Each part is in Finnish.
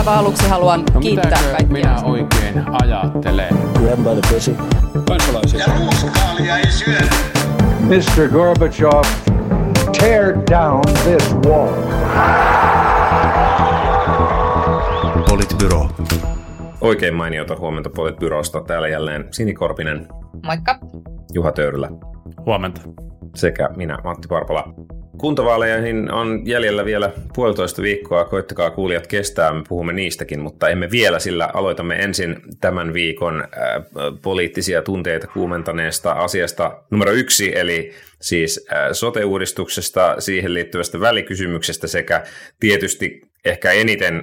aivan aluksi haluan No kiittää kaikkia. minä oikein ajattelen? Grab by the pussy. kansalaisia. Ja ruuskaalia ei syödä. Mr. Gorbachev, tear down this wall. Politbyro. Oikein mainiota huomenta Politbyrosta. Täällä jälleen Sini Korpinen, Moikka. Juha Töyrylä Huomenta. sekä minä Matti Kuntavaaleihin on jäljellä vielä puolitoista viikkoa. Koittakaa kuulijat kestää, me puhumme niistäkin, mutta emme vielä, sillä aloitamme ensin tämän viikon äh, poliittisia tunteita kuumentaneesta asiasta numero yksi, eli siis äh, sote-uudistuksesta, siihen liittyvästä välikysymyksestä sekä tietysti ehkä eniten äh,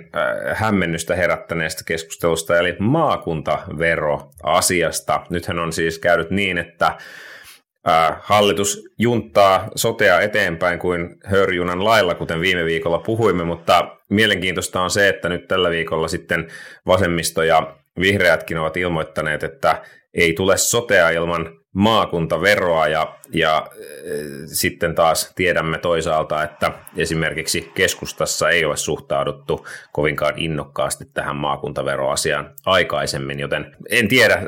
hämmennystä herättäneestä keskustelusta, eli maakuntaveroasiasta. Nythän on siis käynyt niin, että Hallitus junttaa sotea eteenpäin kuin hörjunan lailla, kuten viime viikolla puhuimme, mutta mielenkiintoista on se, että nyt tällä viikolla sitten vasemmisto ja vihreätkin ovat ilmoittaneet, että ei tule sotea ilman maakuntaveroa ja, ja äh, sitten taas tiedämme toisaalta, että esimerkiksi keskustassa ei ole suhtauduttu kovinkaan innokkaasti tähän maakuntaveroasiaan aikaisemmin, joten en tiedä, äh,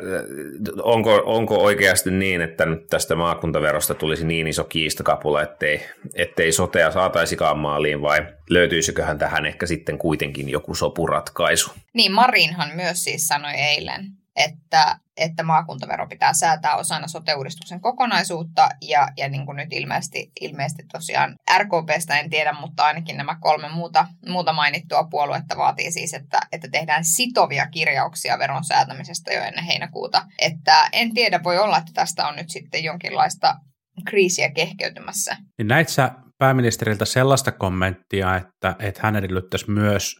onko, onko oikeasti niin, että nyt tästä maakuntaverosta tulisi niin iso kiistakapula, ettei, ettei sotea saataisikaan maaliin vai löytyisiköhän tähän ehkä sitten kuitenkin joku sopuratkaisu? Niin, Marinhan myös siis sanoi eilen, että, että maakuntavero pitää säätää osana sote-uudistuksen kokonaisuutta, ja, ja niin kuin nyt ilmeisesti, ilmeisesti tosiaan RKPstä en tiedä, mutta ainakin nämä kolme muuta, muuta mainittua puoluetta vaatii siis, että, että tehdään sitovia kirjauksia veron säätämisestä jo ennen heinäkuuta. Että en tiedä, voi olla, että tästä on nyt sitten jonkinlaista kriisiä kehkeytymässä. Niin näit sä pääministeriltä sellaista kommenttia, että, että hän edellyttäisi myös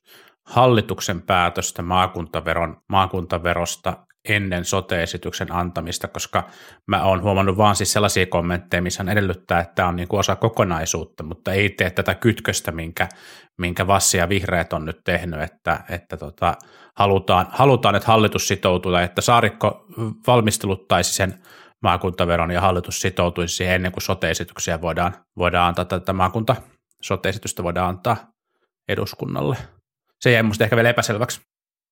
hallituksen päätöstä maakuntaveron, maakuntaverosta ennen sote-esityksen antamista, koska mä oon huomannut vaan siis sellaisia kommentteja, missä hän edellyttää, että tämä on niin kuin osa kokonaisuutta, mutta ei tee tätä kytköstä, minkä, minkä Vassi ja Vihreät on nyt tehnyt, että, että tota, halutaan, halutaan, että hallitus sitoutuu, tai että Saarikko valmisteluttaisi sen maakuntaveron ja hallitus sitoutuisi siihen ennen kuin sote-esityksiä voidaan, voidaan antaa, tätä maakunta sote-esitystä voidaan antaa eduskunnalle. Se jäi musta ehkä vielä epäselväksi.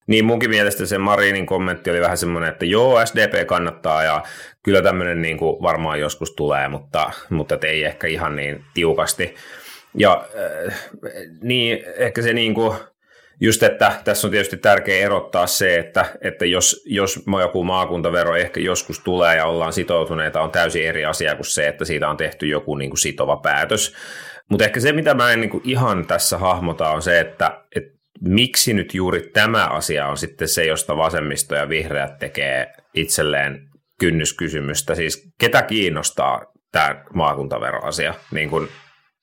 Niin munkin mielestä se Marinin kommentti oli vähän semmoinen, että joo, SDP kannattaa ja kyllä tämmöinen niin kuin varmaan joskus tulee, mutta, mutta ei ehkä ihan niin tiukasti. Ja äh, niin ehkä se niin kuin, just, että tässä on tietysti tärkeää erottaa se, että, että jos, jos joku maakuntavero ehkä joskus tulee ja ollaan sitoutuneita, on täysin eri asia kuin se, että siitä on tehty joku niin kuin sitova päätös. Mutta ehkä se, mitä mä en niin kuin ihan tässä hahmota, on se, että, että miksi nyt juuri tämä asia on sitten se, josta vasemmisto ja vihreät tekee itselleen kynnyskysymystä. Siis ketä kiinnostaa tämä maakuntaveroasia? Niin kuin,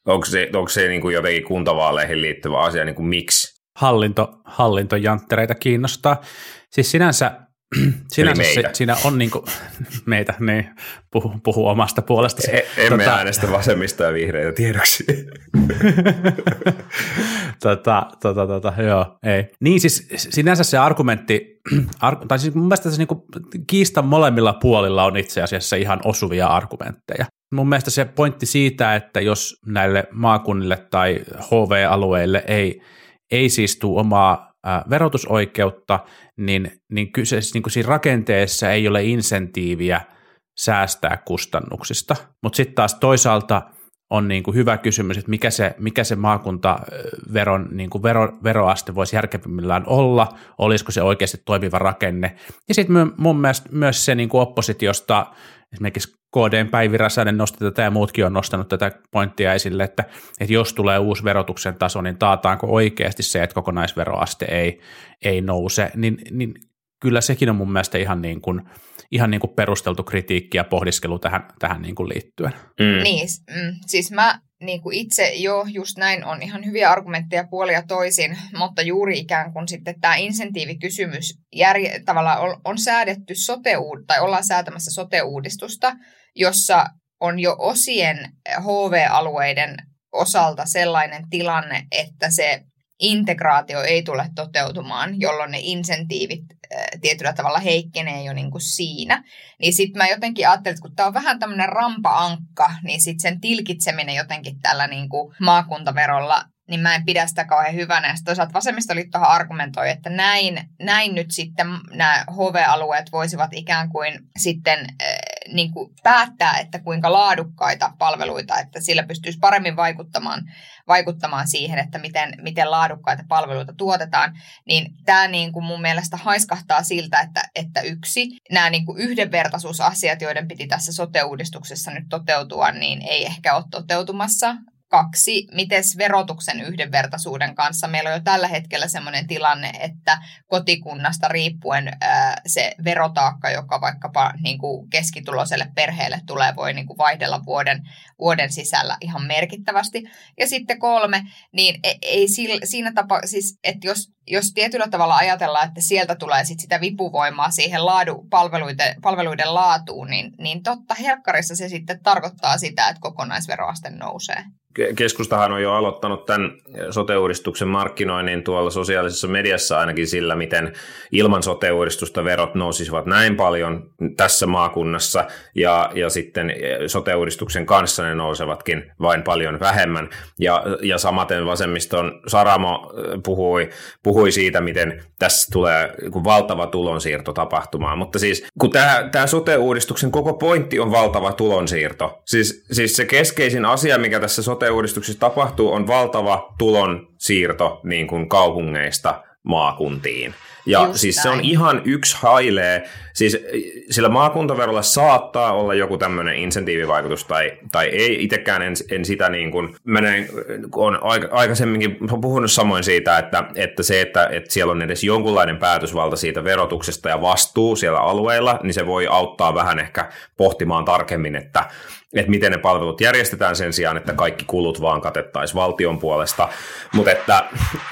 onko se, onko se niin kuin jotenkin kuntavaaleihin liittyvä asia, niin kuin miksi? Hallinto, hallintojanttereita kiinnostaa. Siis sinänsä, sinänsä se, siinä on niin kuin, meitä, niin, puhu, puhu omasta puolesta. E- emme tota, äänestä vasemmista ja vihreitä tiedoksi. tota, tota, tota, joo, ei. Niin siis sinänsä se argumentti, ar, tai siis mun mielestä se niinku, kiistan molemmilla puolilla on itse asiassa ihan osuvia argumentteja. Mun mielestä se pointti siitä, että jos näille maakunnille tai HV-alueille ei, ei siis tule omaa verotusoikeutta, niin, niin kyse, niin kuin siinä rakenteessa ei ole insentiiviä säästää kustannuksista. Mutta sitten taas toisaalta on niin kuin hyvä kysymys, että mikä se, mikä se maakuntaveron niin kuin vero, veroaste voisi järkevimmillään olla, olisiko se oikeasti toimiva rakenne. Ja sitten mun mielestä myös se niin kuin oppositiosta, esimerkiksi KDn Päivi Räsänen nosti tätä ja muutkin on nostanut tätä pointtia esille, että, että jos tulee uusi verotuksen taso, niin taataanko oikeasti se, että kokonaisveroaste ei, ei nouse, niin, niin kyllä sekin on mun mielestä ihan niin kuin, ihan niin kuin perusteltu kritiikki ja pohdiskelu tähän, tähän niin kuin liittyen. Mm. Niin, mm, siis mä niin kuin itse jo just näin on ihan hyviä argumentteja puolia toisin, mutta juuri ikään kuin sitten tämä insentiivikysymys järje, tavallaan on, on säädetty sote tai ollaan säätämässä sote-uudistusta, jossa on jo osien HV-alueiden osalta sellainen tilanne, että se integraatio ei tule toteutumaan, jolloin ne insentiivit tietyllä tavalla heikkenee jo niin kuin siinä. Niin sitten mä jotenkin ajattelin, että kun tämä on vähän tämmöinen rampa-ankka, niin sitten sen tilkitseminen jotenkin tällä niin kuin maakuntaverolla niin mä en pidä sitä kauhean hyvänä. Ja toisaalta vasemmistoliittohan argumentoi, että näin, näin nyt sitten nämä HV-alueet voisivat ikään kuin sitten niin kuin päättää, että kuinka laadukkaita palveluita, että sillä pystyisi paremmin vaikuttamaan, vaikuttamaan siihen, että miten, miten laadukkaita palveluita tuotetaan, niin tämä niin kuin mun mielestä haiskahtaa siltä, että, että yksi, nämä niin kuin yhdenvertaisuusasiat, joiden piti tässä sote-uudistuksessa nyt toteutua, niin ei ehkä ole toteutumassa Kaksi, miten verotuksen yhdenvertaisuuden kanssa? Meillä on jo tällä hetkellä sellainen tilanne, että kotikunnasta riippuen ää, se verotaakka, joka vaikkapa niin kuin keskituloiselle perheelle tulee, voi niin kuin vaihdella vuoden, vuoden sisällä ihan merkittävästi. Ja sitten kolme, niin ei, ei siinä tapa, siis, että jos, jos tietyllä tavalla ajatellaan, että sieltä tulee sit sitä vipuvoimaa siihen laadu, palveluiden, palveluiden laatuun, niin, niin totta helkkarissa se sitten tarkoittaa sitä, että kokonaisveroaste nousee keskustahan on jo aloittanut tämän sote-uudistuksen markkinoinnin tuolla sosiaalisessa mediassa ainakin sillä, miten ilman sote-uudistusta verot nousisivat näin paljon tässä maakunnassa ja, ja sitten sote-uudistuksen kanssa ne nousevatkin vain paljon vähemmän. Ja, ja samaten vasemmiston Saramo puhui, puhui siitä, miten tässä tulee valtava tulonsiirto tapahtumaan. Mutta siis kun tämä, tämä sote-uudistuksen koko pointti on valtava tulonsiirto, siis, siis se keskeisin asia, mikä tässä sote sote-uudistuksessa tapahtuu, on valtava tulon siirto niin kuin kaupungeista maakuntiin. Ja Just siis näin. se on ihan yksi hailee, siis sillä maakuntaverolla saattaa olla joku tämmöinen insentiivivaikutus tai, tai ei, itsekään en, en sitä niin kuin, menen, on aikaisemminkin puhunut samoin siitä, että, että se, että, että siellä on edes jonkunlainen päätösvalta siitä verotuksesta ja vastuu siellä alueilla, niin se voi auttaa vähän ehkä pohtimaan tarkemmin, että, että miten ne palvelut järjestetään sen sijaan, että kaikki kulut vaan katettaisiin valtion puolesta, mutta että,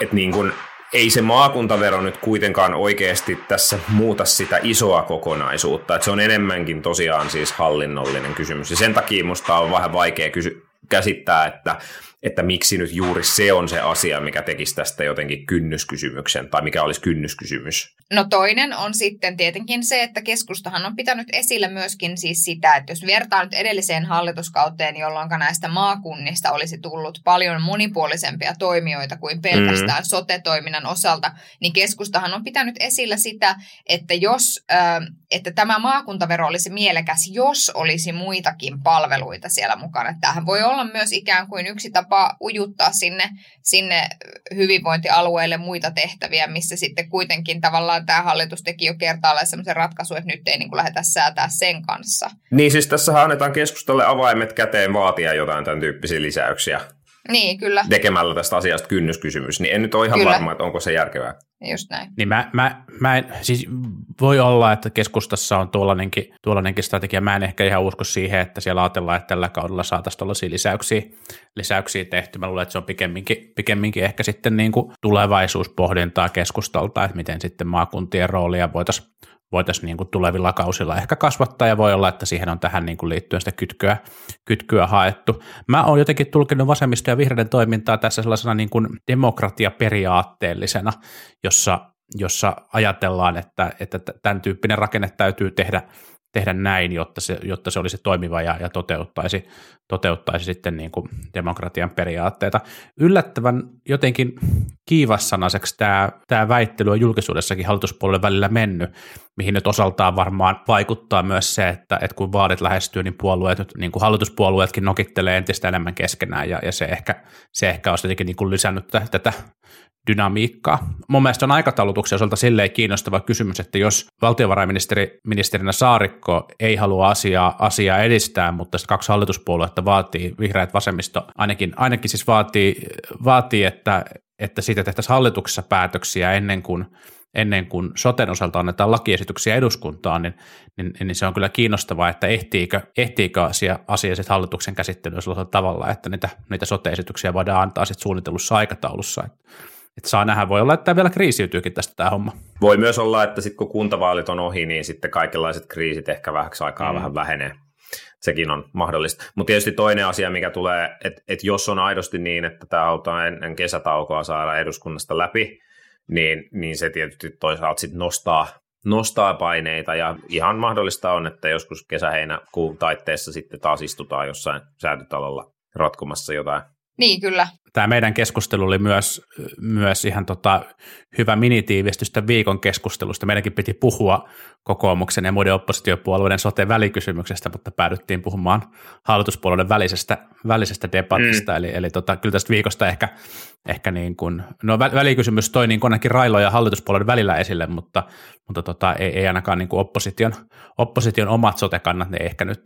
että niin kuin, ei se maakuntavero nyt kuitenkaan oikeasti tässä muuta sitä isoa kokonaisuutta, että se on enemmänkin tosiaan siis hallinnollinen kysymys. Ja sen takia musta on vähän vaikea kysy- käsittää, että että miksi nyt juuri se on se asia, mikä tekisi tästä jotenkin kynnyskysymyksen, tai mikä olisi kynnyskysymys. No toinen on sitten tietenkin se, että keskustahan on pitänyt esillä myöskin siis sitä, että jos vertaa nyt edelliseen hallituskauteen, jolloin näistä maakunnista olisi tullut paljon monipuolisempia toimijoita kuin pelkästään mm. sote-toiminnan osalta, niin keskustahan on pitänyt esillä sitä, että jos että tämä maakuntavero olisi mielekäs, jos olisi muitakin palveluita siellä mukana. Tämähän voi olla myös ikään kuin yksi tapa ujuttaa sinne, sinne hyvinvointialueelle muita tehtäviä, missä sitten kuitenkin tavallaan tämä hallitus teki jo kertaalleen sellaisen ratkaisun, että nyt ei niin kuin lähdetä säätää sen kanssa. Niin siis tässä annetaan keskustalle avaimet käteen vaatia jotain tämän tyyppisiä lisäyksiä. Niin, kyllä. Tekemällä tästä asiasta kynnyskysymys, niin en nyt ole ihan kyllä. varma, että onko se järkevää. Just näin. Niin mä, mä, mä en, siis voi olla, että keskustassa on tuollainenkin, tuollainenkin strategia. Mä en ehkä ihan usko siihen, että siellä ajatellaan, että tällä kaudella saataisiin tuollaisia lisäyksiä, lisäyksiä tehty. Mä luulen, että se on pikemminkin, pikemminkin ehkä sitten niin kuin tulevaisuuspohdintaa keskustalta, että miten sitten maakuntien roolia voitaisiin voitaisiin niin kuin tulevilla kausilla ehkä kasvattaa ja voi olla, että siihen on tähän niin kuin liittyen sitä kytkyä, kytkyä haettu. Mä oon jotenkin tulkinut vasemmisto- ja vihreiden toimintaa tässä sellaisena niin kuin demokratiaperiaatteellisena, jossa, jossa ajatellaan, että, että tämän tyyppinen rakenne täytyy tehdä tehdä näin, jotta se, jotta se olisi toimiva ja, ja toteuttaisi, toteuttaisi sitten niin kuin demokratian periaatteita. Yllättävän jotenkin kiivassanaiseksi tämä, tämä väittely on julkisuudessakin hallituspuolelle välillä mennyt, mihin nyt osaltaan varmaan vaikuttaa myös se, että, että kun vaalit lähestyy, niin puolueet, niin kuin hallituspuolueetkin nokittelee entistä enemmän keskenään, ja, ja se, ehkä, se ehkä olisi jotenkin niin kuin lisännyt tätä dynamiikkaa. Mun mielestä on aikataulutuksen osalta silleen kiinnostava kysymys, että jos valtiovarainministerinä Saarikko ei halua asiaa, asiaa edistää, mutta kaksi hallituspuoluetta vaatii, vihreät vasemmisto ainakin, ainakin siis vaatii, vaatii että, että siitä tehtäisiin hallituksessa päätöksiä ennen kuin ennen kuin soten osalta annetaan lakiesityksiä eduskuntaan, niin, niin, niin se on kyllä kiinnostavaa, että ehtiikö, ehtiikö asia, asia sitten hallituksen käsittelyä sellaisella tavalla, että niitä, niitä sote-esityksiä voidaan antaa sitten suunnitellussa aikataulussa. Että että saa nähdä, voi olla, että tämä vielä kriisiytyykin tästä tämä homma. Voi myös olla, että sitten kun kuntavaalit on ohi, niin sitten kaikenlaiset kriisit ehkä vähäksi aikaa mm. vähän vähenee. Sekin on mahdollista. Mutta tietysti toinen asia, mikä tulee, että, että jos on aidosti niin, että tämä auto ennen kesätaukoa saada eduskunnasta läpi, niin, niin se tietysti toisaalta sitten nostaa, nostaa paineita ja ihan mahdollista on, että joskus kesä-heinäkuun taitteessa sitten taas istutaan jossain säätötalolla ratkomassa jotain Niin, kyllä. Tämä meidän keskustelu oli myös, myös ihan tota hyvä minitiivistystä viikon keskustelusta. Meidänkin piti puhua kokoomuksen ja muiden oppositiopuolueiden sote-välikysymyksestä, mutta päädyttiin puhumaan hallituspuolueiden välisestä, välisestä debatista. Mm. Eli, eli tota, kyllä tästä viikosta ehkä, ehkä niin kuin, no välikysymys toi niin ainakin Railo ja hallituspuolueiden välillä esille, mutta, mutta tota, ei, ei ainakaan niin kuin opposition, opposition omat sote-kannat, ne ehkä nyt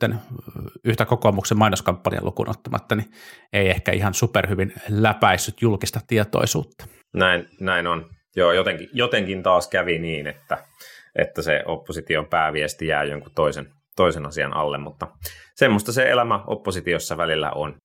yhtä kokoomuksen mainoskampanjan lukuun ottamatta, niin ei ehkä ihan superhyvin läpäissyt julkista tietoisuutta. Näin, näin on. Joo, jotenkin, jotenkin taas kävi niin, että, että se opposition pääviesti jää jonkun toisen, toisen asian alle, mutta semmoista se elämä oppositiossa välillä on.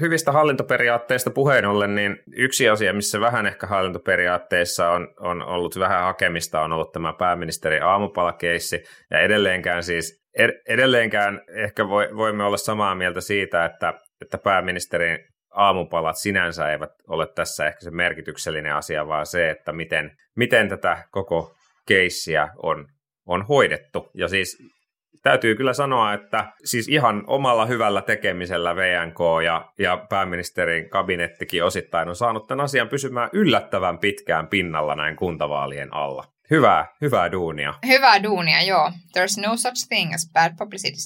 Hyvistä hallintoperiaatteista puheen ollen, niin yksi asia, missä vähän ehkä hallintoperiaatteissa on, on ollut vähän hakemista, on ollut tämä pääministeri aamupalakeissi, ja edelleenkään siis edelleenkään ehkä voimme olla samaa mieltä siitä, että, että pääministerin aamupalat sinänsä eivät ole tässä ehkä se merkityksellinen asia, vaan se, että miten, miten tätä koko keissiä on, on hoidettu. Ja siis täytyy kyllä sanoa, että siis ihan omalla hyvällä tekemisellä VNK ja, ja pääministerin kabinettikin osittain on saanut tämän asian pysymään yllättävän pitkään pinnalla näin kuntavaalien alla. Hyvää, hyvää duunia. Hyvää duunia, joo. There's no such thing as bad publicity.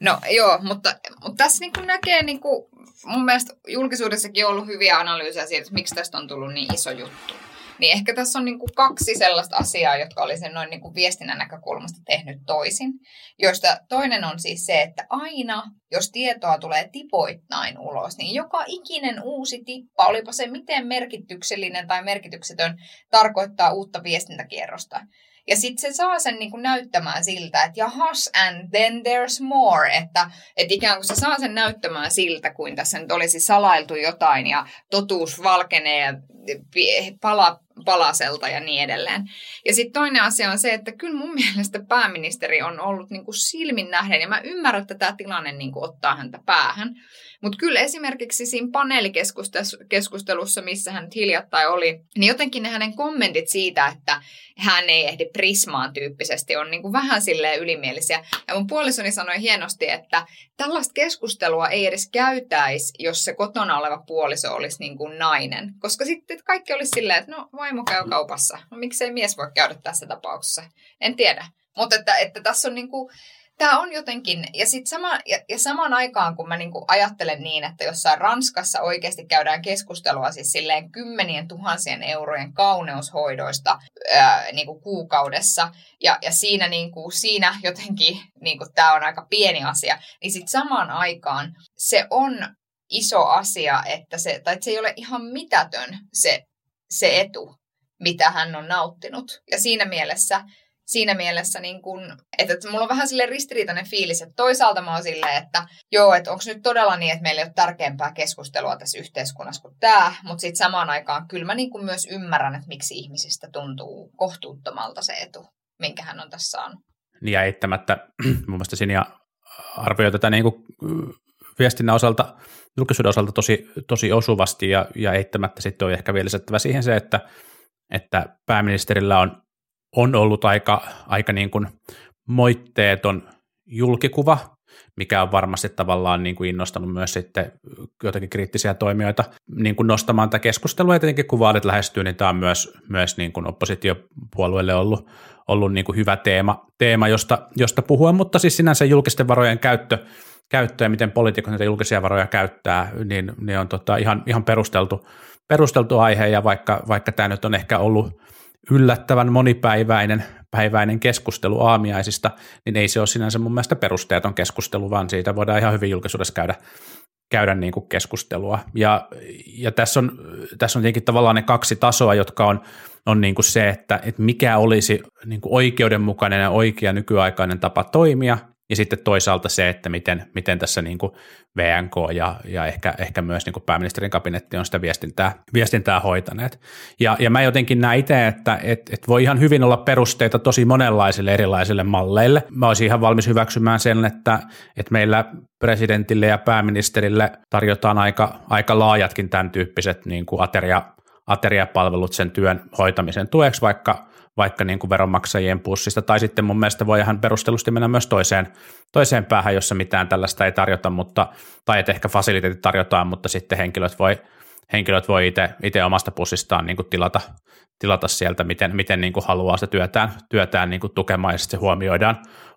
No joo, mutta, mutta tässä niin näkee, niin kuin, mun mielestä julkisuudessakin on ollut hyviä analyysejä siitä, että miksi tästä on tullut niin iso juttu. Niin ehkä tässä on niin kuin kaksi sellaista asiaa, jotka olisi noin niin kuin viestinnän näkökulmasta tehnyt toisin. Joista toinen on siis se, että aina, jos tietoa tulee tipoittain ulos, niin joka ikinen uusi tippa, olipa se miten merkityksellinen tai merkityksetön, tarkoittaa uutta viestintäkierrosta. Ja sitten se saa sen niin kuin näyttämään siltä, että jahas, and then there's more. Että, että ikään kuin se saa sen näyttämään siltä, kuin tässä nyt olisi salailtu jotain ja totuus valkenee pala palaselta ja niin edelleen. Ja sitten toinen asia on se, että kyllä mun mielestä pääministeri on ollut niin kuin silmin nähden, ja mä ymmärrän, että tämä tilanne niin kuin ottaa häntä päähän. Mutta kyllä esimerkiksi siinä paneelikeskustelussa, missä hän hiljattain oli, niin jotenkin ne hänen kommentit siitä, että hän ei ehdi prismaan tyyppisesti, on niin kuin vähän silleen ylimielisiä. Ja mun puolisoni sanoi hienosti, että tällaista keskustelua ei edes käytäisi, jos se kotona oleva puoliso olisi niin kuin nainen. Koska sitten kaikki olisi silleen, että no vaimo käy kaupassa. No miksei mies voi käydä tässä tapauksessa? En tiedä. Mutta että, että tässä on niin kuin, tämä on jotenkin, ja, sit sama, ja, ja samaan aikaan kun mä niinku ajattelen niin, että jossain Ranskassa oikeasti käydään keskustelua siis silleen kymmenien tuhansien eurojen kauneushoidoista ää, niinku kuukaudessa, ja, ja siinä, niinku, siinä jotenkin niinku, tämä on aika pieni asia, niin sitten samaan aikaan se on iso asia, että se, tai että se ei ole ihan mitätön se, se etu, mitä hän on nauttinut. Ja siinä mielessä siinä mielessä, niin kun, että, että mulla on vähän sille ristiriitainen fiilis, että toisaalta mä oon silleen, että joo, että onko nyt todella niin, että meillä ei ole tärkeämpää keskustelua tässä yhteiskunnassa kuin tämä, mutta sitten samaan aikaan kyllä mä niin kuin myös ymmärrän, että miksi ihmisistä tuntuu kohtuuttomalta se etu, minkä hän on tässä saanut. Niin ja eittämättä, mun mielestä Sinja arvioi tätä niin kuin viestinnän osalta, julkisuuden osalta tosi, tosi osuvasti ja, ja eittämättä sitten on ehkä vielä lisättävä siihen se, että, että pääministerillä on on ollut aika, aika niin kuin moitteeton julkikuva, mikä on varmasti tavallaan niin kuin innostanut myös sitten jotakin kriittisiä toimijoita niin kuin nostamaan tätä keskustelua, ja tietenkin kun vaalit lähestyy, niin tämä on myös, myös niin kuin oppositiopuolueelle ollut, ollut niin kuin hyvä teema, teema josta, josta puhua, mutta siis sinänsä julkisten varojen käyttö, käyttö ja miten poliitikot näitä julkisia varoja käyttää, niin, niin on tota ihan, ihan perusteltu, perusteltu aihe, ja vaikka, vaikka tämä nyt on ehkä ollut yllättävän monipäiväinen päiväinen keskustelu aamiaisista, niin ei se ole sinänsä mun mielestä perusteeton keskustelu, vaan siitä voidaan ihan hyvin julkisuudessa käydä, käydä niin kuin keskustelua. Ja, ja tässä, on, tässä on tietenkin tavallaan ne kaksi tasoa, jotka on, on niin kuin se, että, että mikä olisi niin kuin oikeudenmukainen ja oikea nykyaikainen tapa toimia, ja sitten toisaalta se, että miten, miten tässä niin kuin VNK ja, ja ehkä, ehkä myös niin kuin pääministerin kabinetti on sitä viestintää, viestintää hoitaneet. Ja, ja mä jotenkin näen itse, että et, et voi ihan hyvin olla perusteita tosi monenlaisille erilaisille malleille. Mä olisin ihan valmis hyväksymään sen, että, että meillä presidentille ja pääministerille tarjotaan aika, aika laajatkin tämän tyyppiset niin kuin ateria, ateriapalvelut sen työn hoitamisen tueksi vaikka, vaikka niin kuin veronmaksajien pussista, tai sitten mun mielestä voi ihan perustellusti mennä myös toiseen, toiseen päähän, jossa mitään tällaista ei tarjota, mutta, tai että ehkä fasiliteetit tarjotaan, mutta sitten henkilöt voi, henkilöt voi itse omasta pussistaan niin kuin tilata, tilata sieltä, miten, miten niin kuin haluaa sitä työtään, työtään niin kuin tukemaan, ja sitten se huomioidaan,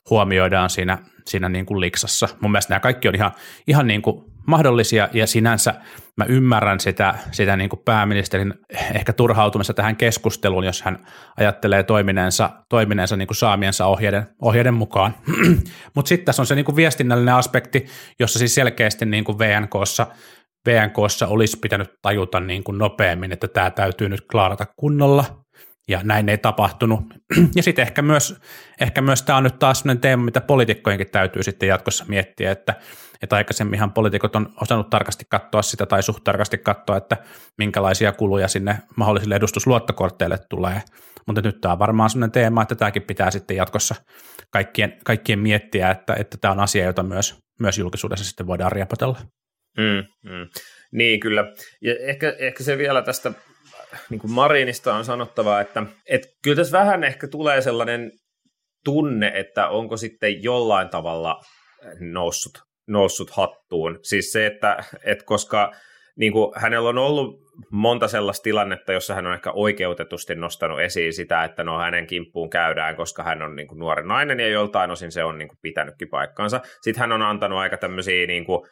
huomioidaan siinä, siinä niin kuin liksassa. Mun mielestä nämä kaikki on ihan, ihan niin kuin mahdollisia, ja sinänsä mä ymmärrän sitä, sitä niin kuin pääministerin ehkä turhautumista tähän keskusteluun, jos hän ajattelee toimineensa, toimineensa niin kuin saamiensa ohjeiden, ohjeiden mukaan. Mutta sitten tässä on se niin kuin viestinnällinen aspekti, jossa siis selkeästi niin kuin VNKssa VNKssa olisi pitänyt tajuta niin kuin nopeammin, että tämä täytyy nyt klaarata kunnolla, ja näin ei tapahtunut. Ja sitten ehkä myös, ehkä myös tämä on nyt taas sellainen teema, mitä poliitikkojenkin täytyy sitten jatkossa miettiä, että, että aikaisemminhan poliitikot on osannut tarkasti katsoa sitä tai suht tarkasti katsoa, että minkälaisia kuluja sinne mahdollisille edustusluottokortteille tulee. Mutta nyt tämä on varmaan sellainen teema, että tämäkin pitää sitten jatkossa kaikkien, kaikkien miettiä, että, että tämä on asia, jota myös, myös julkisuudessa sitten voidaan riepotella. Mm, mm. Niin, kyllä. Ja ehkä, ehkä se vielä tästä niin kuin Marinista on sanottava, että, että kyllä tässä vähän ehkä tulee sellainen tunne, että onko sitten jollain tavalla noussut, noussut hattuun. Siis se, että, että koska niin kuin hänellä on ollut monta sellaista tilannetta, jossa hän on ehkä oikeutetusti nostanut esiin sitä, että no hänen kimppuun käydään, koska hän on niin kuin nuori nainen ja joltain osin se on niin kuin pitänytkin paikkaansa. Sitten hän on antanut aika tämmöisiä niin kuin,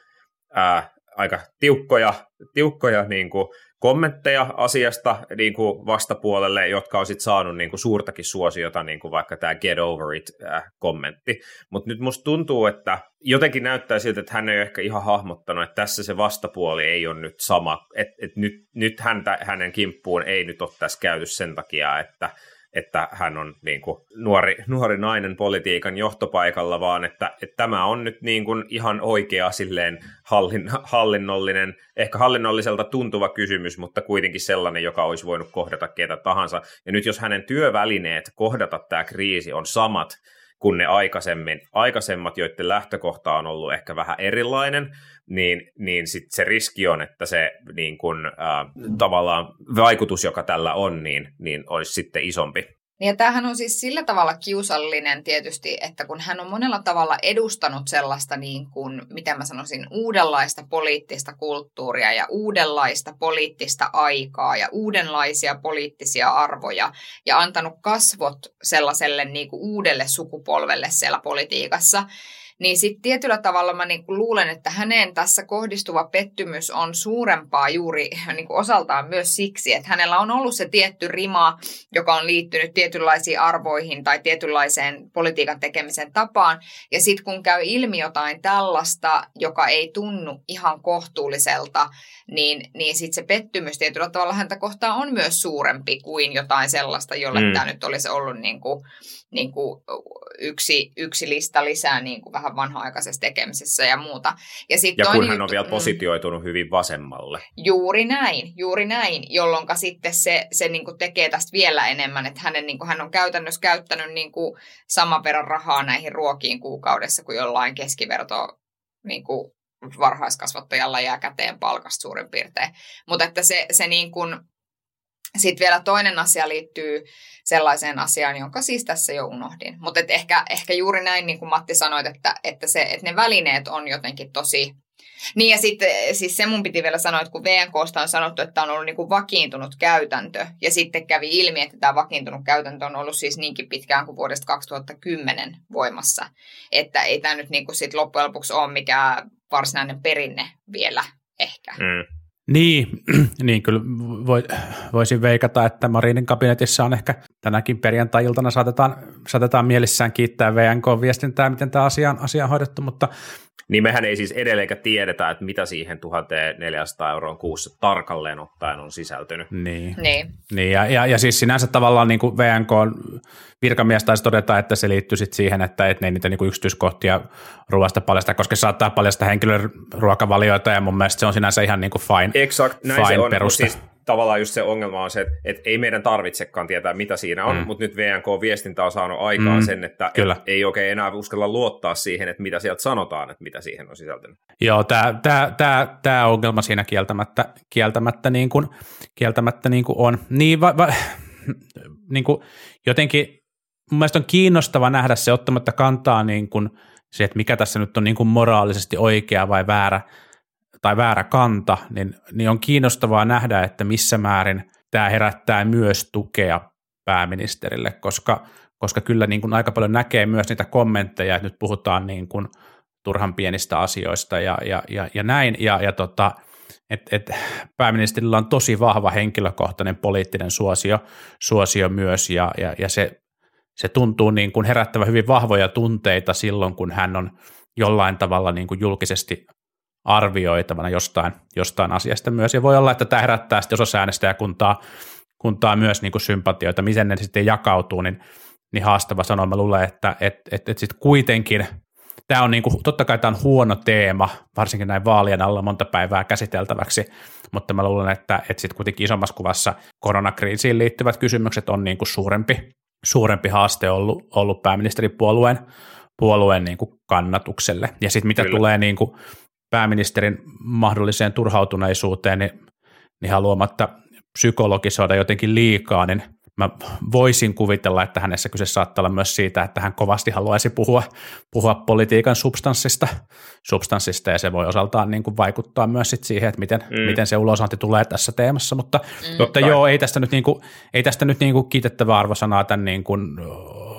ää, aika tiukkoja, tiukkoja niin kuin kommentteja asiasta niin kuin vastapuolelle, jotka on sitten saanut niin kuin suurtakin suosiota, niin kuin vaikka tämä Get Over It-kommentti. Äh, Mutta nyt musta tuntuu, että jotenkin näyttää siltä, että hän ei ole ehkä ihan hahmottanut, että tässä se vastapuoli ei ole nyt sama, että et nyt, nyt häntä, hänen kimppuun ei nyt ole tässä käyty sen takia, että että hän on niin kuin nuori, nuori nainen politiikan johtopaikalla, vaan että, että tämä on nyt niin kuin ihan oikea silleen hallin, hallinnollinen, ehkä hallinnolliselta tuntuva kysymys, mutta kuitenkin sellainen, joka olisi voinut kohdata ketä tahansa. Ja nyt jos hänen työvälineet kohdata tämä kriisi on samat, kuin ne aikaisemmin, aikaisemmat, joiden lähtökohta on ollut ehkä vähän erilainen, niin, niin sit se riski on, että se niin kun, äh, tavallaan vaikutus, joka tällä on, niin, niin olisi sitten isompi. Niin ja tämähän on siis sillä tavalla kiusallinen tietysti, että kun hän on monella tavalla edustanut sellaista niin kuin, miten mä sanoisin, uudenlaista poliittista kulttuuria ja uudenlaista poliittista aikaa ja uudenlaisia poliittisia arvoja ja antanut kasvot sellaiselle niin kuin uudelle sukupolvelle siellä politiikassa, niin sitten tietyllä tavalla mä niinku luulen, että häneen tässä kohdistuva pettymys on suurempaa juuri niinku osaltaan myös siksi, että hänellä on ollut se tietty rima, joka on liittynyt tietynlaisiin arvoihin tai tietynlaiseen politiikan tekemisen tapaan. Ja sitten kun käy ilmi jotain tällaista, joka ei tunnu ihan kohtuulliselta, niin, niin sitten se pettymys tietyllä tavalla häntä kohtaan on myös suurempi kuin jotain sellaista, jolle mm. tämä nyt olisi ollut niinku, niinku yksi, yksi lista lisää niin kuin vähän vanha-aikaisessa tekemisessä ja muuta. Ja, sit ja kun hän on vielä mm. positioitunut mm, hyvin vasemmalle. Juuri näin, juuri näin, jolloin sitten se, se niin kuin tekee tästä vielä enemmän, että hänen, niin kuin, hän on käytännössä käyttänyt niin kuin saman verran rahaa näihin ruokiin kuukaudessa kuin jollain keskiverto niin kuin varhaiskasvattajalla jää käteen palkasta suurin piirtein. Mutta että se, se niin kuin, sitten vielä toinen asia liittyy sellaiseen asiaan, jonka siis tässä jo unohdin. Mutta ehkä, ehkä juuri näin, niin kuin Matti sanoit, että, että, se, että ne välineet on jotenkin tosi... Niin ja sitten siis se mun piti vielä sanoa, että kun VNKsta on sanottu, että on ollut niin kuin vakiintunut käytäntö, ja sitten kävi ilmi, että tämä vakiintunut käytäntö on ollut siis niinkin pitkään kuin vuodesta 2010 voimassa, että ei tämä nyt niin kuin sit loppujen lopuksi ole mikään varsinainen perinne vielä ehkä. Mm. Niin, niin kyllä voi, voisin veikata, että Marinin kabinetissa on ehkä tänäkin perjantai-iltana saatetaan, saatetaan mielessään kiittää VNK-viestintää, miten tämä asia on, asia on hoidettu, mutta niin mehän ei siis edelleenkään tiedetä, että mitä siihen 1400 euroon kuussa tarkalleen ottaen on sisältynyt. Niin, niin. niin ja, ja, ja siis sinänsä tavallaan niin kuin VNK virkamies taisi todeta, että se liittyy sit siihen, että et ne ei niitä niin kuin yksityiskohtia ruoasta paljasta, koska se saattaa paljastaa henkilön ruokavalioita ja mun mielestä se on sinänsä ihan niin kuin fine, exact, näin fine se on, peruste. Siis tavallaan just se ongelma on se, että, että ei meidän tarvitsekaan tietää, mitä siinä on, mm. mutta nyt VNK-viestintä on saanut aikaan mm. sen, että Kyllä. Et, ei oikein enää uskalla luottaa siihen, että mitä sieltä sanotaan, että mitä siihen on sisältynyt. Joo, tämä tää, tää, tää ongelma siinä kieltämättä, kieltämättä, niin kuin, kieltämättä niin kuin on. Niin, va, va, niin kuin jotenkin mun mielestä on kiinnostava nähdä se ottamatta kantaa niin kuin se, että mikä tässä nyt on niin kuin moraalisesti oikea vai väärä, tai väärä kanta, niin, niin on kiinnostavaa nähdä, että missä määrin tämä herättää myös tukea pääministerille, koska, koska kyllä niin kuin aika paljon näkee myös niitä kommentteja, että nyt puhutaan niin kuin turhan pienistä asioista ja, ja, ja, ja näin, ja, ja tota, että et pääministerillä on tosi vahva henkilökohtainen poliittinen suosio, suosio myös, ja, ja, ja se, se tuntuu niin kuin herättävä hyvin vahvoja tunteita silloin, kun hän on jollain tavalla niin kuin julkisesti arvioitavana jostain, jostain asiasta myös. Ja voi olla, että tämä herättää sitten osassa äänestäjäkuntaa kuntaa myös niin kuin sympatioita, miten ne sitten jakautuu, niin, niin haastava sanoa. Mä luulen, että et, et, et sitten kuitenkin tämä on niin kuin, totta kai tämä on huono teema, varsinkin näin vaalien alla monta päivää käsiteltäväksi, mutta mä luulen, että, että sitten kuitenkin isommassa kuvassa koronakriisiin liittyvät kysymykset on niin kuin suurempi, suurempi haaste ollut, ollut pääministeripuolueen puolueen niin kuin kannatukselle. Ja sitten mitä Kyllä. tulee niin kuin pääministerin mahdolliseen turhautuneisuuteen, niin, niin haluamatta psykologisoida jotenkin liikaa, niin mä voisin kuvitella, että hänessä kyse saattaa olla myös siitä, että hän kovasti haluaisi puhua, puhua politiikan substanssista, substanssista, ja se voi osaltaan niin kuin vaikuttaa myös sit siihen, että miten, mm. miten se ulosanti tulee tässä teemassa, mutta, mm. mutta joo, ei tästä nyt, niin kuin, ei tästä nyt niin kuin kiitettävää arvosanaa tämän niin kuin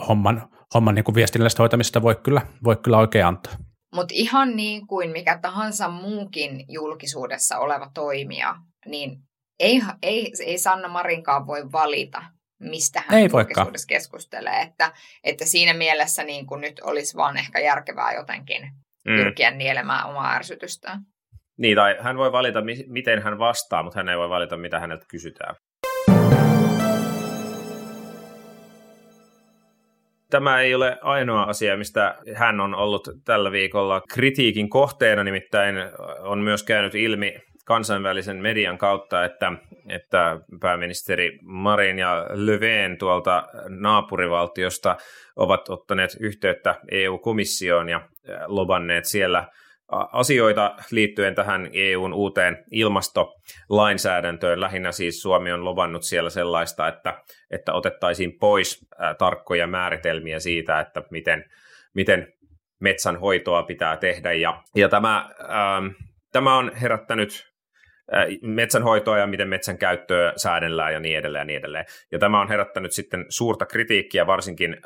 homman, homman niin kuin viestinnällistä hoitamista voi kyllä, voi kyllä oikein antaa. Mutta ihan niin kuin mikä tahansa muukin julkisuudessa oleva toimija, niin ei, ei, ei Sanna Marinkaan voi valita, mistä hän ei julkisuudessa keskustelee. Että, että siinä mielessä niin kuin nyt olisi vaan ehkä järkevää jotenkin mm. pyrkiä nielemään omaa ärsytystään. Niin, tai hän voi valita, miten hän vastaa, mutta hän ei voi valita, mitä häneltä kysytään. Tämä ei ole ainoa asia, mistä hän on ollut tällä viikolla kritiikin kohteena, nimittäin on myös käynyt ilmi kansainvälisen median kautta, että, että pääministeri Marin ja Löfven tuolta naapurivaltiosta ovat ottaneet yhteyttä EU-komissioon ja lobanneet siellä – asioita liittyen tähän EUn uuteen ilmastolainsäädäntöön. Lähinnä siis Suomi on luvannut siellä sellaista, että, että otettaisiin pois tarkkoja määritelmiä siitä, että miten, miten metsänhoitoa pitää tehdä. Ja, ja tämä, ähm, tämä on herättänyt metsänhoitoa ja miten metsän käyttöä säädellään ja niin edelleen ja niin edelleen. Ja tämä on herättänyt sitten suurta kritiikkiä varsinkin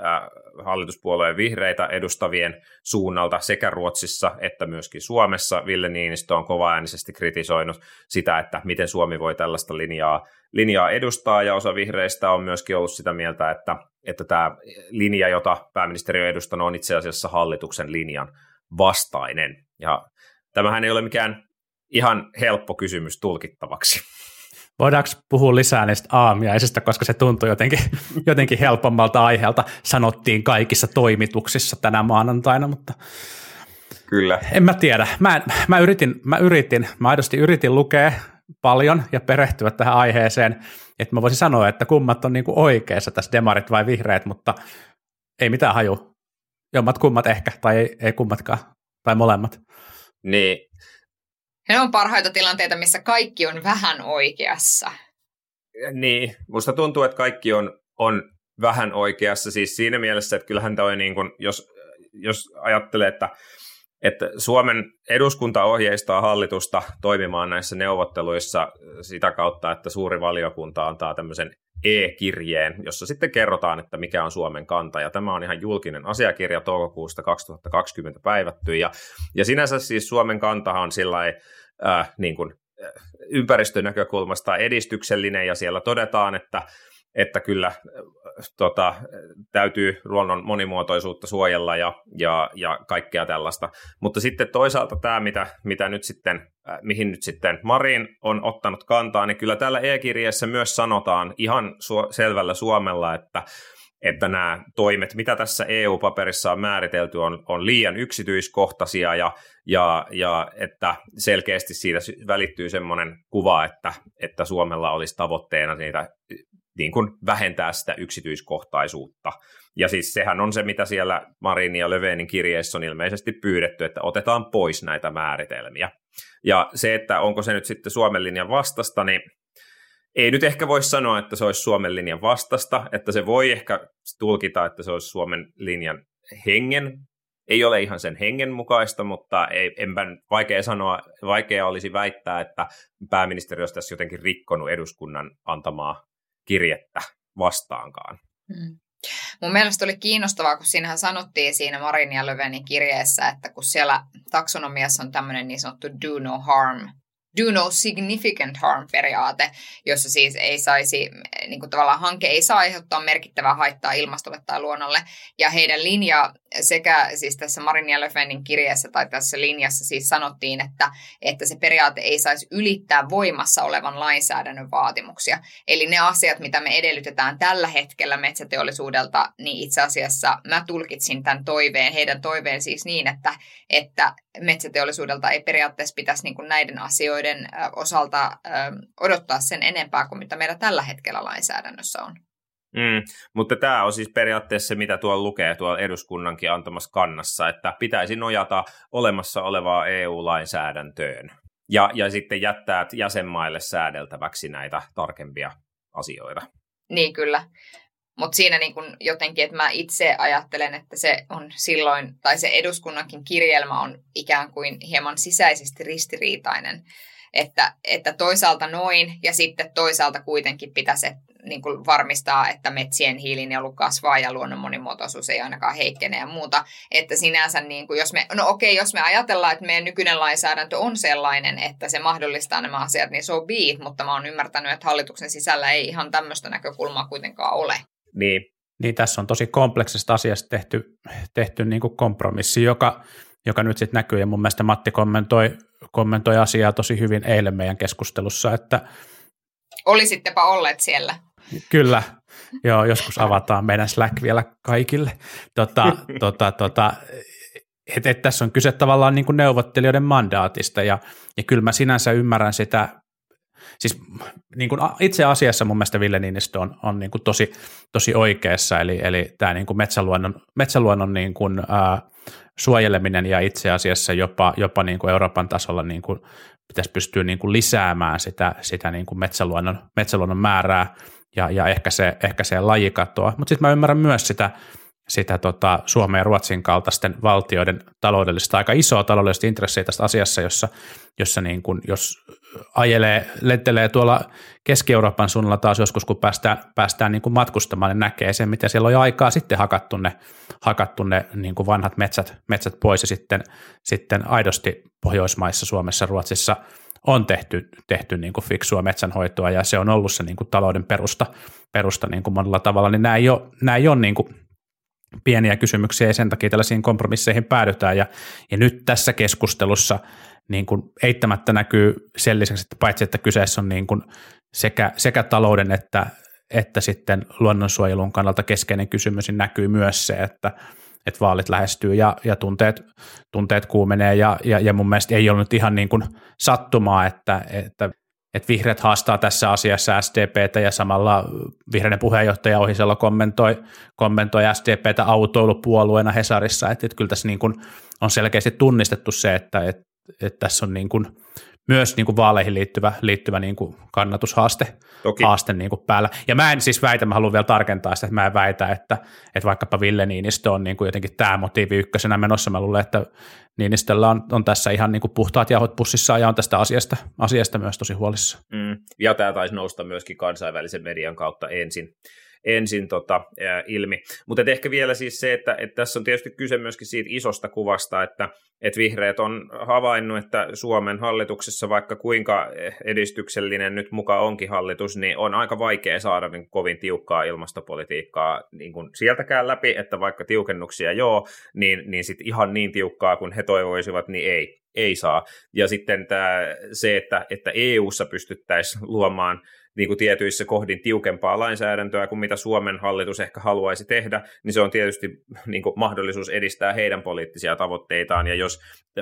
hallituspuolueen vihreitä edustavien suunnalta sekä Ruotsissa että myöskin Suomessa. Ville Niinistö on kovaäänisesti kritisoinut sitä, että miten Suomi voi tällaista linjaa, linjaa edustaa ja osa vihreistä on myöskin ollut sitä mieltä, että, että tämä linja, jota pääministeri on edustanut, on itse asiassa hallituksen linjan vastainen. Ja tämähän ei ole mikään ihan helppo kysymys tulkittavaksi. Voidaanko puhua lisää näistä aamiaisista, koska se tuntui jotenkin, jotenkin helpommalta aiheelta, sanottiin kaikissa toimituksissa tänä maanantaina, mutta Kyllä. En mä tiedä. Mä, mä, yritin, mä yritin, mä aidosti yritin lukea paljon ja perehtyä tähän aiheeseen, että mä voisin sanoa, että kummat on niinku oikeassa tässä demarit vai vihreät, mutta ei mitään haju. Jommat kummat ehkä, tai ei, ei kummatkaan, tai molemmat. Niin, ne on parhaita tilanteita, missä kaikki on vähän oikeassa. Niin, musta tuntuu, että kaikki on, on vähän oikeassa. Siis siinä mielessä, että kyllähän toi niin kun, jos, jos ajattelee, että, että Suomen eduskunta ohjeistaa hallitusta toimimaan näissä neuvotteluissa sitä kautta, että suuri valiokunta antaa tämmöisen e-kirjeen, jossa sitten kerrotaan, että mikä on Suomen kanta, ja tämä on ihan julkinen asiakirja toukokuusta 2020 päivätty, ja, ja sinänsä siis Suomen kantahan on sillä äh, niin kuin, äh, ympäristönäkökulmasta edistyksellinen, ja siellä todetaan, että että kyllä äh, tota, täytyy luonnon monimuotoisuutta suojella ja, ja, ja kaikkea tällaista. Mutta sitten toisaalta tämä, mitä, mitä nyt sitten, äh, mihin nyt sitten Marin on ottanut kantaa, niin kyllä täällä e-kirjeessä myös sanotaan ihan su- selvällä suomella, että että nämä toimet, mitä tässä EU-paperissa on määritelty, on, on liian yksityiskohtaisia ja, ja, ja että selkeästi siitä välittyy semmoinen kuva, että, että Suomella olisi tavoitteena niitä niin kuin vähentää sitä yksityiskohtaisuutta. Ja siis sehän on se, mitä siellä Marin ja Löfvenin kirjeessä on ilmeisesti pyydetty, että otetaan pois näitä määritelmiä. Ja se, että onko se nyt sitten Suomen linjan vastasta, niin ei nyt ehkä voi sanoa, että se olisi Suomen linjan vastasta, että se voi ehkä tulkita, että se olisi Suomen linjan hengen. Ei ole ihan sen hengen mukaista, mutta ei, enpä vaikea sanoa, vaikea olisi väittää, että pääministeri olisi tässä jotenkin rikkonut eduskunnan antamaa kirjettä vastaankaan. Hmm. Mun mielestä oli kiinnostavaa, kun siinähän sanottiin siinä Marin ja Löfvenin kirjeessä, että kun siellä taksonomiassa on tämmöinen niin sanottu do no harm do no significant harm periaate, jossa siis ei saisi, niin kuin tavallaan hanke ei saa aiheuttaa merkittävää haittaa ilmastolle tai luonnolle. Ja heidän linja sekä siis tässä Marin ja Löfvenin kirjeessä tai tässä linjassa siis sanottiin, että, että se periaate ei saisi ylittää voimassa olevan lainsäädännön vaatimuksia. Eli ne asiat, mitä me edellytetään tällä hetkellä metsäteollisuudelta, niin itse asiassa mä tulkitsin tämän toiveen, heidän toiveen siis niin, että, että metsäteollisuudelta ei periaatteessa pitäisi niin kuin näiden asioiden osalta odottaa sen enempää kuin mitä meillä tällä hetkellä lainsäädännössä on. Mm, mutta tämä on siis periaatteessa se, mitä tuolla lukee tuolla eduskunnankin antamassa kannassa, että pitäisi nojata olemassa olevaa EU-lainsäädäntöön ja, ja sitten jättää jäsenmaille säädeltäväksi näitä tarkempia asioita. Niin kyllä. Mutta siinä niin kun jotenkin, että mä itse ajattelen, että se on silloin, tai se eduskunnankin kirjelmä on ikään kuin hieman sisäisesti ristiriitainen. Että, että toisaalta noin, ja sitten toisaalta kuitenkin pitäisi niin kuin varmistaa, että metsien hiilinielu kasvaa ja luonnon monimuotoisuus ei ainakaan heikkene ja muuta. Että sinänsä, niin kuin jos me, no okei, jos me ajatellaan, että meidän nykyinen lainsäädäntö on sellainen, että se mahdollistaa nämä asiat, niin so be it, mutta mä oon ymmärtänyt, että hallituksen sisällä ei ihan tämmöistä näkökulmaa kuitenkaan ole. Niin. Niin tässä on tosi kompleksista asiasta tehty, tehty niin kuin kompromissi, joka, joka nyt sitten näkyy, ja mun mielestä Matti kommentoi, kommentoi asiaa tosi hyvin eilen meidän keskustelussa, että Olisittepa olleet siellä. Kyllä, joo, joskus avataan meidän Slack vielä kaikille. Tota, tota, tota, et, et tässä on kyse tavallaan niin kuin neuvottelijoiden mandaatista, ja, ja kyllä mä sinänsä ymmärrän sitä, siis niin kuin itse asiassa mun mielestä Ville Niinistö on, on niin kuin tosi, tosi oikeassa, eli, eli tämä niin kuin metsäluonnon, metsäluonnon niin kuin, ää, suojeleminen ja itse asiassa jopa, jopa niin kuin Euroopan tasolla niin kuin pitäisi pystyä niin kuin lisäämään sitä, sitä niin kuin metsäluonnon, metsäluonnon määrää ja, ja ehkä, se, ehkä se lajikatoa. Mutta sitten mä ymmärrän myös sitä, sitä tota Suomen ja Ruotsin kaltaisten valtioiden taloudellista, aika isoa taloudellista intressiä tästä asiassa, jossa, jossa niin kun, jos ajelee, lentelee tuolla Keski-Euroopan suunnalla taas joskus, kun päästään, päästään niin kuin matkustamaan, niin näkee sen, miten siellä on aikaa sitten hakattu ne, hakattu ne niin kuin vanhat metsät, metsät pois. Ja sitten, sitten aidosti Pohjoismaissa, Suomessa, Ruotsissa on tehty, tehty niin kuin fiksua metsänhoitoa. Ja se on ollut se niin kuin talouden perusta, perusta niin kuin monella tavalla, niin nämä ei ole, nämä ei ole niin kuin pieniä kysymyksiä ja sen takia tällaisiin kompromisseihin päädytään. Ja, ja nyt tässä keskustelussa niin kuin eittämättä näkyy sen lisäksi, että paitsi että kyseessä on niin kuin sekä, sekä talouden että, että sitten luonnonsuojelun kannalta keskeinen kysymys, niin näkyy myös se, että, että vaalit lähestyy ja, ja tunteet, tunteet kuumenee. Ja, ja, ja mun mielestä ei ole nyt ihan niin kuin sattumaa, että, että että vihreät haastaa tässä asiassa SDPtä ja samalla vihreiden puheenjohtaja Ohisella kommentoi, kommentoi SDPtä autoilupuolueena Hesarissa, että, että kyllä tässä niin kuin on selkeästi tunnistettu se, että, että, että tässä on niin kuin myös niin kuin vaaleihin liittyvä, liittyvä niin kuin kannatushaaste Toki. haaste niin kuin päällä. Ja mä en siis väitä, mä haluan vielä tarkentaa sitä, että mä en väitä, että, että vaikkapa Ville Niinistö on niin kuin jotenkin tämä motiivi ykkösenä menossa. Mä luulen, että Niinistöllä on, on tässä ihan niin kuin puhtaat jauhot pussissa ja on tästä asiasta, asiasta myös tosi huolissa. Mm. Ja tämä taisi nousta myöskin kansainvälisen median kautta ensin ensin tota, ilmi. Mutta ehkä vielä siis se, että, että tässä on tietysti kyse myöskin siitä isosta kuvasta, että, että vihreät on havainnut, että Suomen hallituksessa, vaikka kuinka edistyksellinen nyt muka onkin hallitus, niin on aika vaikea saada niin kovin tiukkaa ilmastopolitiikkaa niin kuin sieltäkään läpi, että vaikka tiukennuksia joo, niin, niin sitten ihan niin tiukkaa kuin he toivoisivat, niin ei, ei saa. Ja sitten tämä, se, että, että EU-ssa pystyttäisiin luomaan niin kuin tietyissä kohdin tiukempaa lainsäädäntöä kuin mitä Suomen hallitus ehkä haluaisi tehdä, niin se on tietysti niin kuin mahdollisuus edistää heidän poliittisia tavoitteitaan, ja jos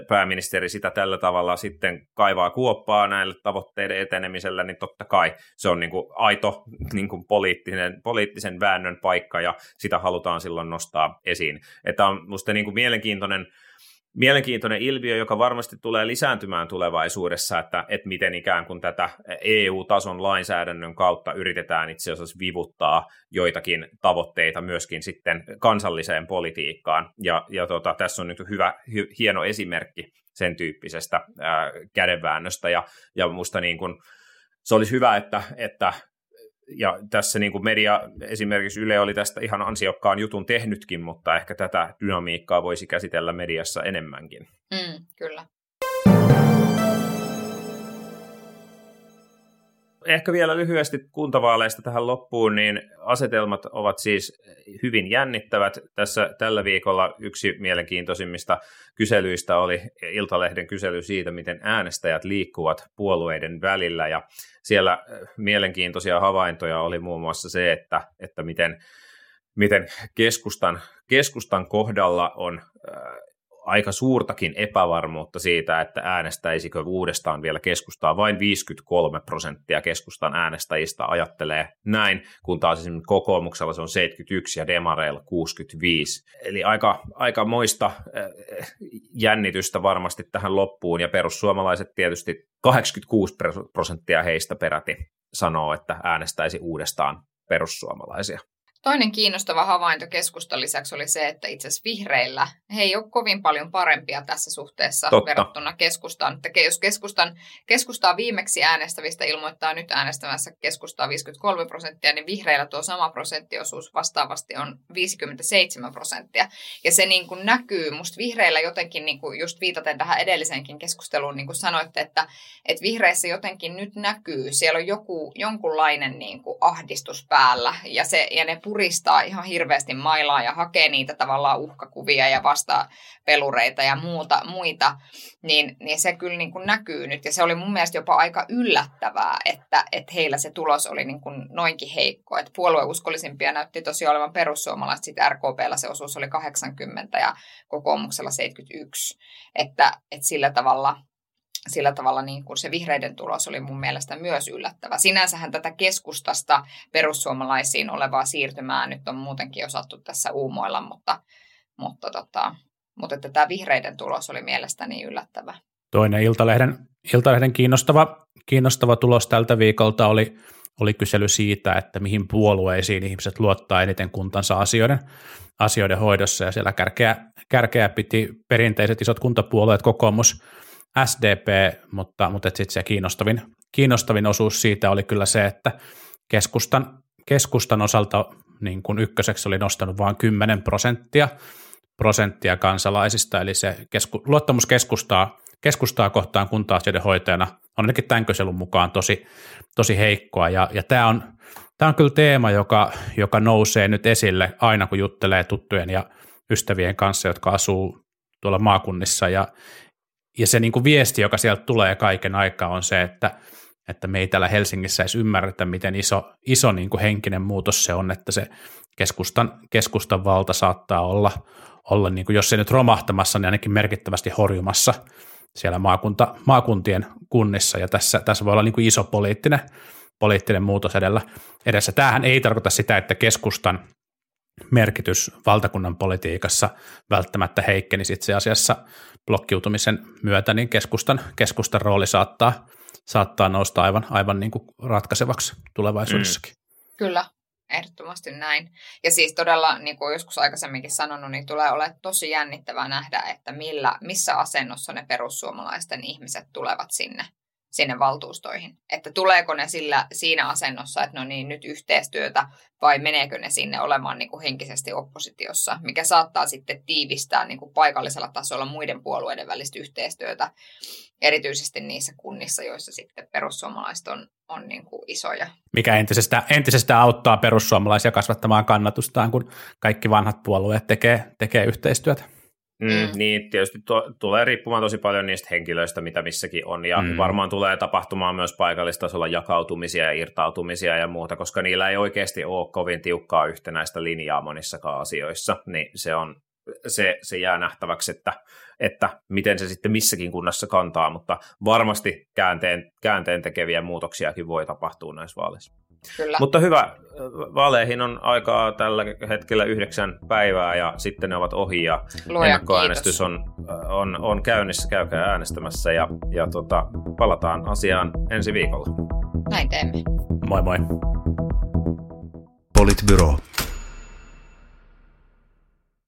pääministeri sitä tällä tavalla sitten kaivaa kuoppaa näille tavoitteiden etenemisellä, niin totta kai se on niin kuin aito niin kuin poliittinen, poliittisen väännön paikka, ja sitä halutaan silloin nostaa esiin. Että on minusta niin mielenkiintoinen mielenkiintoinen ilmiö, joka varmasti tulee lisääntymään tulevaisuudessa, että, että miten ikään kuin tätä EU-tason lainsäädännön kautta yritetään itse asiassa vivuttaa joitakin tavoitteita myöskin sitten kansalliseen politiikkaan. Ja, ja tota, tässä on nyt hyvä, hy, hieno esimerkki sen tyyppisestä ää, kädenväännöstä, ja, ja musta niin kuin, se olisi hyvä, että, että ja tässä niin kuin media, esimerkiksi Yle oli tästä ihan ansiokkaan jutun tehnytkin, mutta ehkä tätä dynamiikkaa voisi käsitellä mediassa enemmänkin. Mm, kyllä. Ehkä vielä lyhyesti kuntavaaleista tähän loppuun, niin asetelmat ovat siis hyvin jännittävät. Tässä tällä viikolla yksi mielenkiintoisimmista kyselyistä oli Iltalehden kysely siitä, miten äänestäjät liikkuvat puolueiden välillä, ja siellä mielenkiintoisia havaintoja oli muun muassa se, että, että miten, miten keskustan, keskustan kohdalla on aika suurtakin epävarmuutta siitä, että äänestäisikö uudestaan vielä keskustaa. Vain 53 prosenttia keskustan äänestäjistä ajattelee näin, kun taas esimerkiksi kokoomuksella se on 71 ja demareilla 65. Eli aika, aika moista äh, jännitystä varmasti tähän loppuun, ja perussuomalaiset tietysti 86 prosenttia heistä peräti sanoo, että äänestäisi uudestaan perussuomalaisia. Toinen kiinnostava havainto keskustan lisäksi oli se, että itse asiassa vihreillä he ei ole kovin paljon parempia tässä suhteessa Totta. verrattuna keskustaan. Että jos keskustan, keskustaa viimeksi äänestävistä ilmoittaa nyt äänestämässä keskustaa 53 prosenttia, niin vihreillä tuo sama prosenttiosuus vastaavasti on 57 prosenttia. Ja se niin kuin näkyy, musta vihreillä jotenkin, niin kuin just viitaten tähän edelliseenkin keskusteluun, niin kuin sanoitte, että, että vihreissä jotenkin nyt näkyy, siellä on joku, jonkunlainen niin kuin ahdistus päällä ja, se, ja ne puristaa ihan hirveästi mailaa ja hakee niitä tavallaan uhkakuvia ja vasta pelureita ja muuta, muita, niin, niin se kyllä niin kuin näkyy nyt. Ja se oli mun mielestä jopa aika yllättävää, että, että heillä se tulos oli niin kuin noinkin heikko. Että puolueuskollisimpia näytti tosiaan olevan perussuomalaiset, sitten RKPllä se osuus oli 80 ja kokoomuksella 71. Että, että sillä tavalla sillä tavalla niin kuin se vihreiden tulos oli mun mielestä myös yllättävä. Sinänsähän tätä keskustasta perussuomalaisiin olevaa siirtymää nyt on muutenkin osattu tässä uumoilla, mutta, mutta, tota, mutta että tämä vihreiden tulos oli mielestäni yllättävä. Toinen Iltalehden, Iltalehden kiinnostava, kiinnostava tulos tältä viikolta oli, oli kysely siitä, että mihin puolueisiin ihmiset luottaa eniten kuntansa asioiden, asioiden hoidossa, ja siellä kärkeä, kärkeä piti perinteiset isot kuntapuolueet, kokoomus, SDP, mutta, mutta sitten se kiinnostavin, kiinnostavin osuus siitä oli kyllä se, että keskustan, keskustan osalta niin kuin ykköseksi oli nostanut vain 10 prosenttia, prosenttia kansalaisista, eli se kesku, luottamus keskustaa, keskustaa kohtaan kunta-asioiden hoitajana on ainakin tämän kyselyn mukaan tosi, tosi heikkoa, ja, ja tämä on, tämä on kyllä teema, joka, joka nousee nyt esille aina, kun juttelee tuttujen ja ystävien kanssa, jotka asuu tuolla maakunnissa, ja, ja se niin kuin viesti, joka sieltä tulee kaiken aikaa, on se, että, että me ei täällä Helsingissä edes ymmärretä, miten iso, iso niin kuin henkinen muutos se on, että se keskustan, keskustan valta saattaa olla, olla niin kuin, jos se nyt romahtamassa, niin ainakin merkittävästi horjumassa siellä maakunta, maakuntien kunnissa, ja tässä, tässä voi olla niin kuin iso poliittinen, poliittinen muutos edellä, edessä. Tämähän ei tarkoita sitä, että keskustan merkitys valtakunnan politiikassa välttämättä heikkenisi itse asiassa blokkiutumisen myötä, niin keskustan, keskustan rooli saattaa, saattaa nousta aivan, aivan niin kuin ratkaisevaksi tulevaisuudessakin. Mm. Kyllä, ehdottomasti näin. Ja siis todella, niin kuin joskus aikaisemminkin sanonut, niin tulee olemaan tosi jännittävää nähdä, että millä, missä asennossa ne perussuomalaisten ihmiset tulevat sinne sinne valtuustoihin. Että tuleeko ne sillä, siinä asennossa, että no niin, nyt yhteistyötä, vai meneekö ne sinne olemaan niin kuin henkisesti oppositiossa, mikä saattaa sitten tiivistää niin kuin paikallisella tasolla muiden puolueiden välistä yhteistyötä, erityisesti niissä kunnissa, joissa sitten perussuomalaiset on, on niin kuin isoja. Mikä entisestä, entisestä auttaa perussuomalaisia kasvattamaan kannatustaan, kun kaikki vanhat puolueet tekee, tekee yhteistyötä. Mm, mm. Niin, tietysti to, tulee riippumaan tosi paljon niistä henkilöistä, mitä missäkin on, ja mm. varmaan tulee tapahtumaan myös paikallistasolla jakautumisia ja irtautumisia ja muuta, koska niillä ei oikeasti ole kovin tiukkaa yhtenäistä linjaa monissakaan asioissa, niin se, on, se, se jää nähtäväksi, että, että miten se sitten missäkin kunnassa kantaa, mutta varmasti käänteen, käänteen tekeviä muutoksiakin voi tapahtua näissä vaaleissa. Kyllä. Mutta hyvä, vaaleihin on aikaa tällä hetkellä yhdeksän päivää ja sitten ne ovat ohi ja Luoja ennakkoäänestys on, on, on käynnissä, käykää äänestämässä ja, ja tota, palataan asiaan ensi viikolla. Näin teemme. Moi moi. Politbyro.